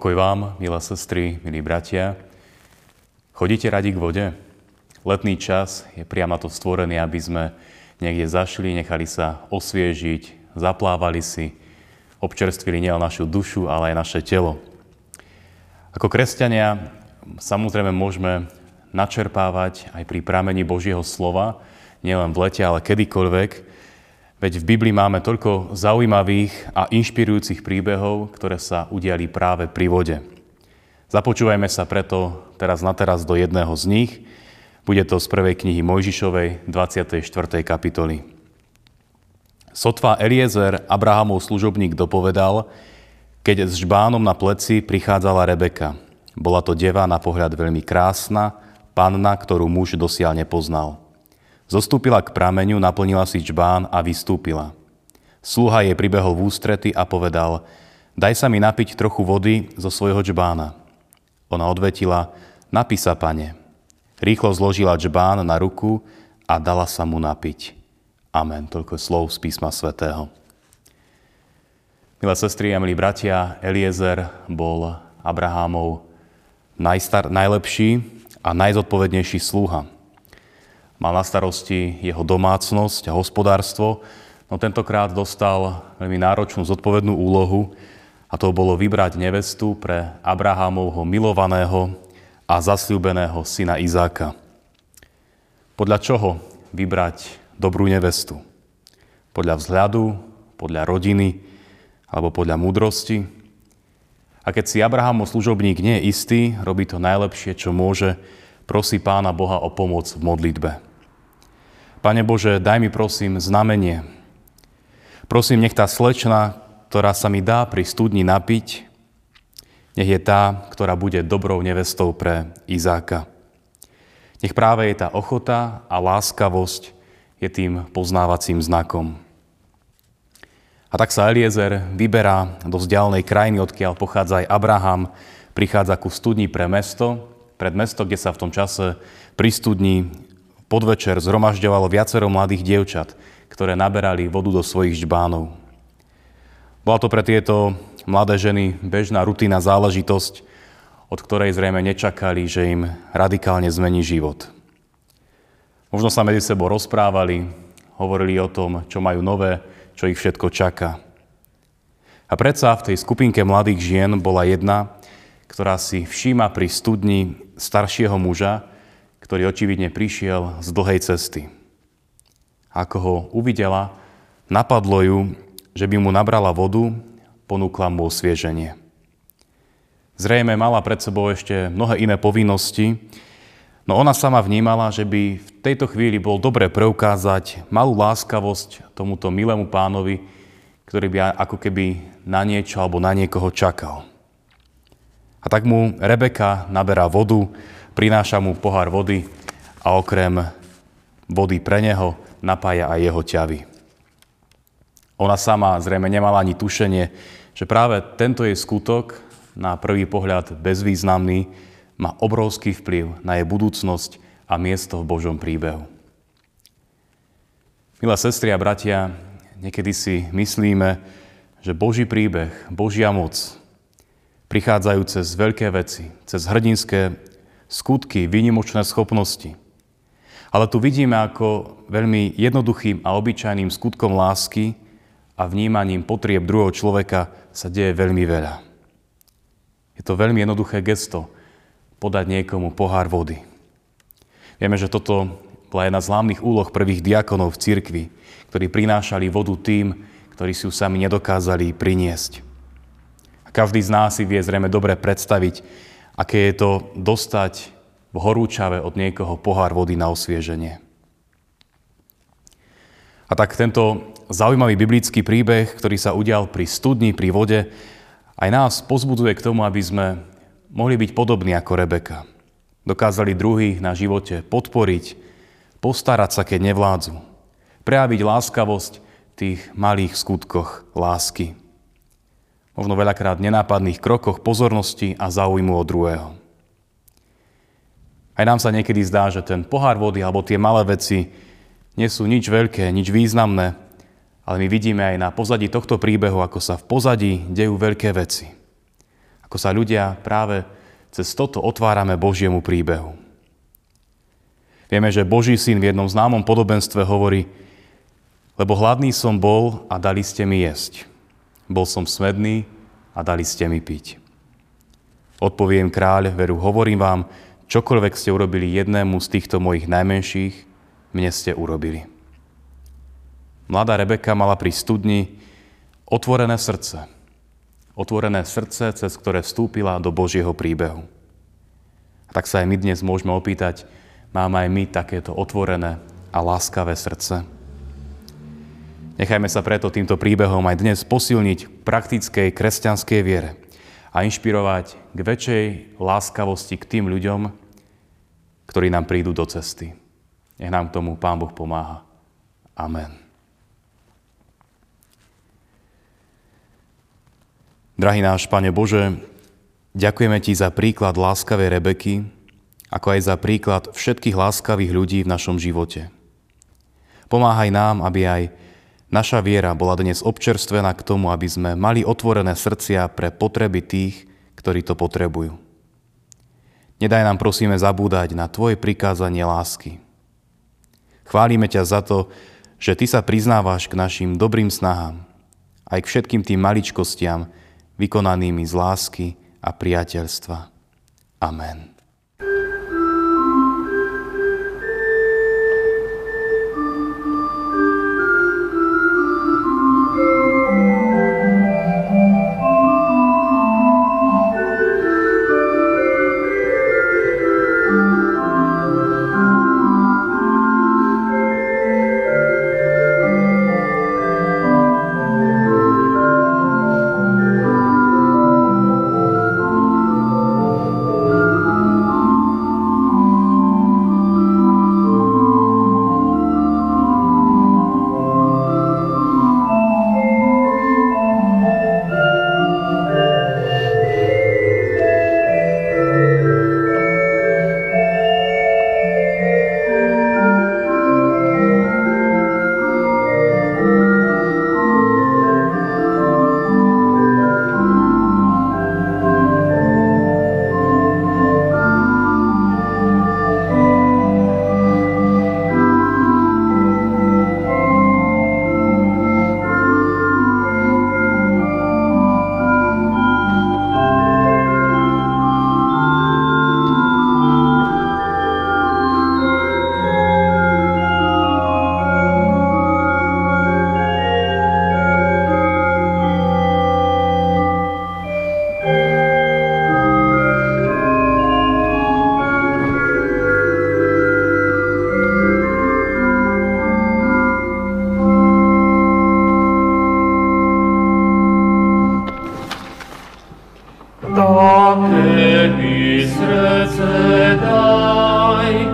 Pokoj vám, milé sestry, milí bratia. Chodíte radi k vode? Letný čas je priamo to stvorený, aby sme niekde zašli, nechali sa osviežiť, zaplávali si, občerstvili nielen našu dušu, ale aj naše telo. Ako kresťania samozrejme môžeme načerpávať aj pri pramení Božieho slova, nielen v lete, ale kedykoľvek, Veď v Biblii máme toľko zaujímavých a inšpirujúcich príbehov, ktoré sa udiali práve pri vode. Započúvajme sa preto teraz na teraz do jedného z nich. Bude to z prvej knihy Mojžišovej, 24. kapitoly. Sotva Eliezer, Abrahamov služobník, dopovedal, keď s žbánom na pleci prichádzala Rebeka. Bola to deva na pohľad veľmi krásna, panna, ktorú muž dosiaľ nepoznal. Zostúpila k prameňu, naplnila si čbán a vystúpila. Sluha jej pribehol v ústrety a povedal, daj sa mi napiť trochu vody zo svojho čbána. Ona odvetila, napí sa, pane. Rýchlo zložila čbán na ruku a dala sa mu napiť. Amen. Toľko slov z písma svätého. Milé sestry a milí bratia, Eliezer bol Abrahámov najstar, najlepší a najzodpovednejší sluha mal na starosti jeho domácnosť a hospodárstvo, no tentokrát dostal veľmi náročnú zodpovednú úlohu a to bolo vybrať nevestu pre Abrahámovho milovaného a zasľúbeného syna Izáka. Podľa čoho vybrať dobrú nevestu? Podľa vzhľadu, podľa rodiny alebo podľa múdrosti? A keď si Abrahamov služobník nie je istý, robí to najlepšie, čo môže, prosí Pána Boha o pomoc v modlitbe. Pane Bože, daj mi prosím znamenie. Prosím, nech tá slečna, ktorá sa mi dá pri studni napiť, nech je tá, ktorá bude dobrou nevestou pre Izáka. Nech práve je tá ochota a láskavosť je tým poznávacím znakom. A tak sa Eliezer vyberá do vzdialenej krajiny, odkiaľ pochádza aj Abraham, prichádza ku studni pre mesto, pred mesto, kde sa v tom čase pri studni podvečer zhromažďovalo viacero mladých dievčat, ktoré naberali vodu do svojich žbánov. Bola to pre tieto mladé ženy bežná rutina záležitosť, od ktorej zrejme nečakali, že im radikálne zmení život. Možno sa medzi sebou rozprávali, hovorili o tom, čo majú nové, čo ich všetko čaká. A predsa v tej skupinke mladých žien bola jedna, ktorá si všíma pri studni staršieho muža, ktorý očividne prišiel z dlhej cesty. Ako ho uvidela, napadlo ju, že by mu nabrala vodu, ponúkla mu osvieženie. Zrejme mala pred sebou ešte mnohé iné povinnosti, no ona sama vnímala, že by v tejto chvíli bol dobre preukázať malú láskavosť tomuto milému pánovi, ktorý by ako keby na niečo alebo na niekoho čakal. A tak mu Rebeka naberá vodu, prináša mu pohár vody a okrem vody pre neho napája aj jeho ťavy. Ona sama zrejme nemala ani tušenie, že práve tento jej skutok, na prvý pohľad bezvýznamný, má obrovský vplyv na jej budúcnosť a miesto v Božom príbehu. Milé sestry a bratia, niekedy si myslíme, že Boží príbeh, Božia moc, prichádzajú cez veľké veci, cez hrdinské skutky, výnimočné schopnosti. Ale tu vidíme, ako veľmi jednoduchým a obyčajným skutkom lásky a vnímaním potrieb druhého človeka sa deje veľmi veľa. Je to veľmi jednoduché gesto podať niekomu pohár vody. Vieme, že toto bola jedna z hlavných úloh prvých diakonov v cirkvi, ktorí prinášali vodu tým, ktorí si ju sami nedokázali priniesť. A každý z nás si vie zrejme dobre predstaviť, aké je to dostať v horúčave od niekoho pohár vody na osvieženie. A tak tento zaujímavý biblický príbeh, ktorý sa udial pri studni, pri vode, aj nás pozbudzuje k tomu, aby sme mohli byť podobní ako Rebeka. Dokázali druhých na živote podporiť, postarať sa, keď nevládzu. Prejaviť láskavosť v tých malých skutkoch lásky možno veľakrát nenápadných krokoch pozornosti a záujmu od druhého. Aj nám sa niekedy zdá, že ten pohár vody alebo tie malé veci nie sú nič veľké, nič významné, ale my vidíme aj na pozadí tohto príbehu, ako sa v pozadí dejú veľké veci. Ako sa ľudia práve cez toto otvárame Božiemu príbehu. Vieme, že Boží syn v jednom známom podobenstve hovorí, lebo hladný som bol a dali ste mi jesť. Bol som smedný a dali ste mi piť. Odpoviem kráľ, veru hovorím vám, čokoľvek ste urobili jednému z týchto mojich najmenších, mne ste urobili. Mladá Rebeka mala pri studni otvorené srdce. Otvorené srdce, cez ktoré vstúpila do Božieho príbehu. A tak sa aj my dnes môžeme opýtať, máme aj my takéto otvorené a láskavé srdce? Nechajme sa preto týmto príbehom aj dnes posilniť praktickej kresťanskej viere a inšpirovať k väčšej láskavosti k tým ľuďom, ktorí nám prídu do cesty. Nech nám tomu Pán Boh pomáha. Amen. Drahý náš Pane Bože, ďakujeme Ti za príklad láskavej Rebeky, ako aj za príklad všetkých láskavých ľudí v našom živote. Pomáhaj nám, aby aj naša viera bola dnes občerstvená k tomu, aby sme mali otvorené srdcia pre potreby tých, ktorí to potrebujú. Nedaj nám prosíme zabúdať na Tvoje prikázanie lásky. Chválime ťa za to, že Ty sa priznávaš k našim dobrým snahám, aj k všetkým tým maličkostiam, vykonanými z lásky a priateľstva. Amen. Také mi srdce daj,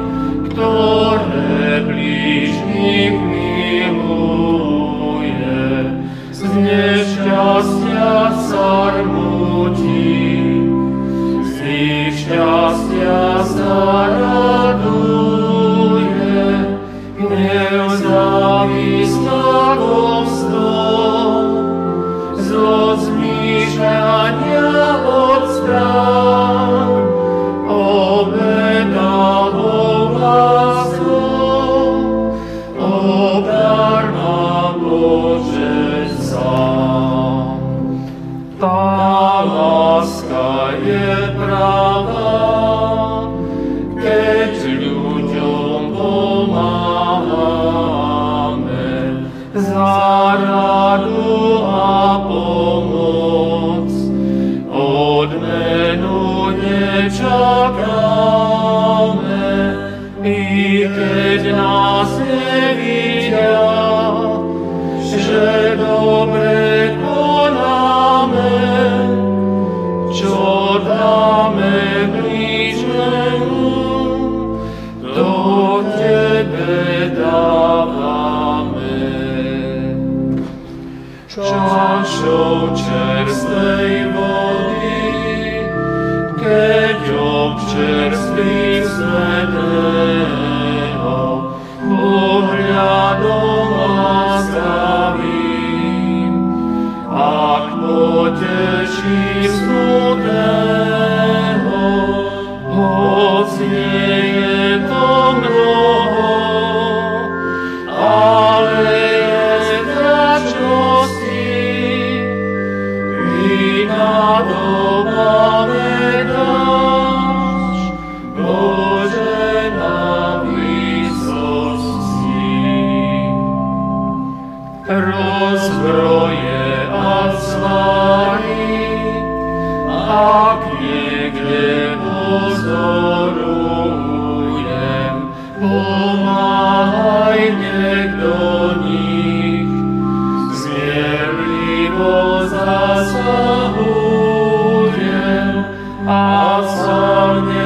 ktoré blížnych miluje, z nešťastia sarmutí, z ich šťastia zaraduje, hnev závista Boha. Poteší smutek. A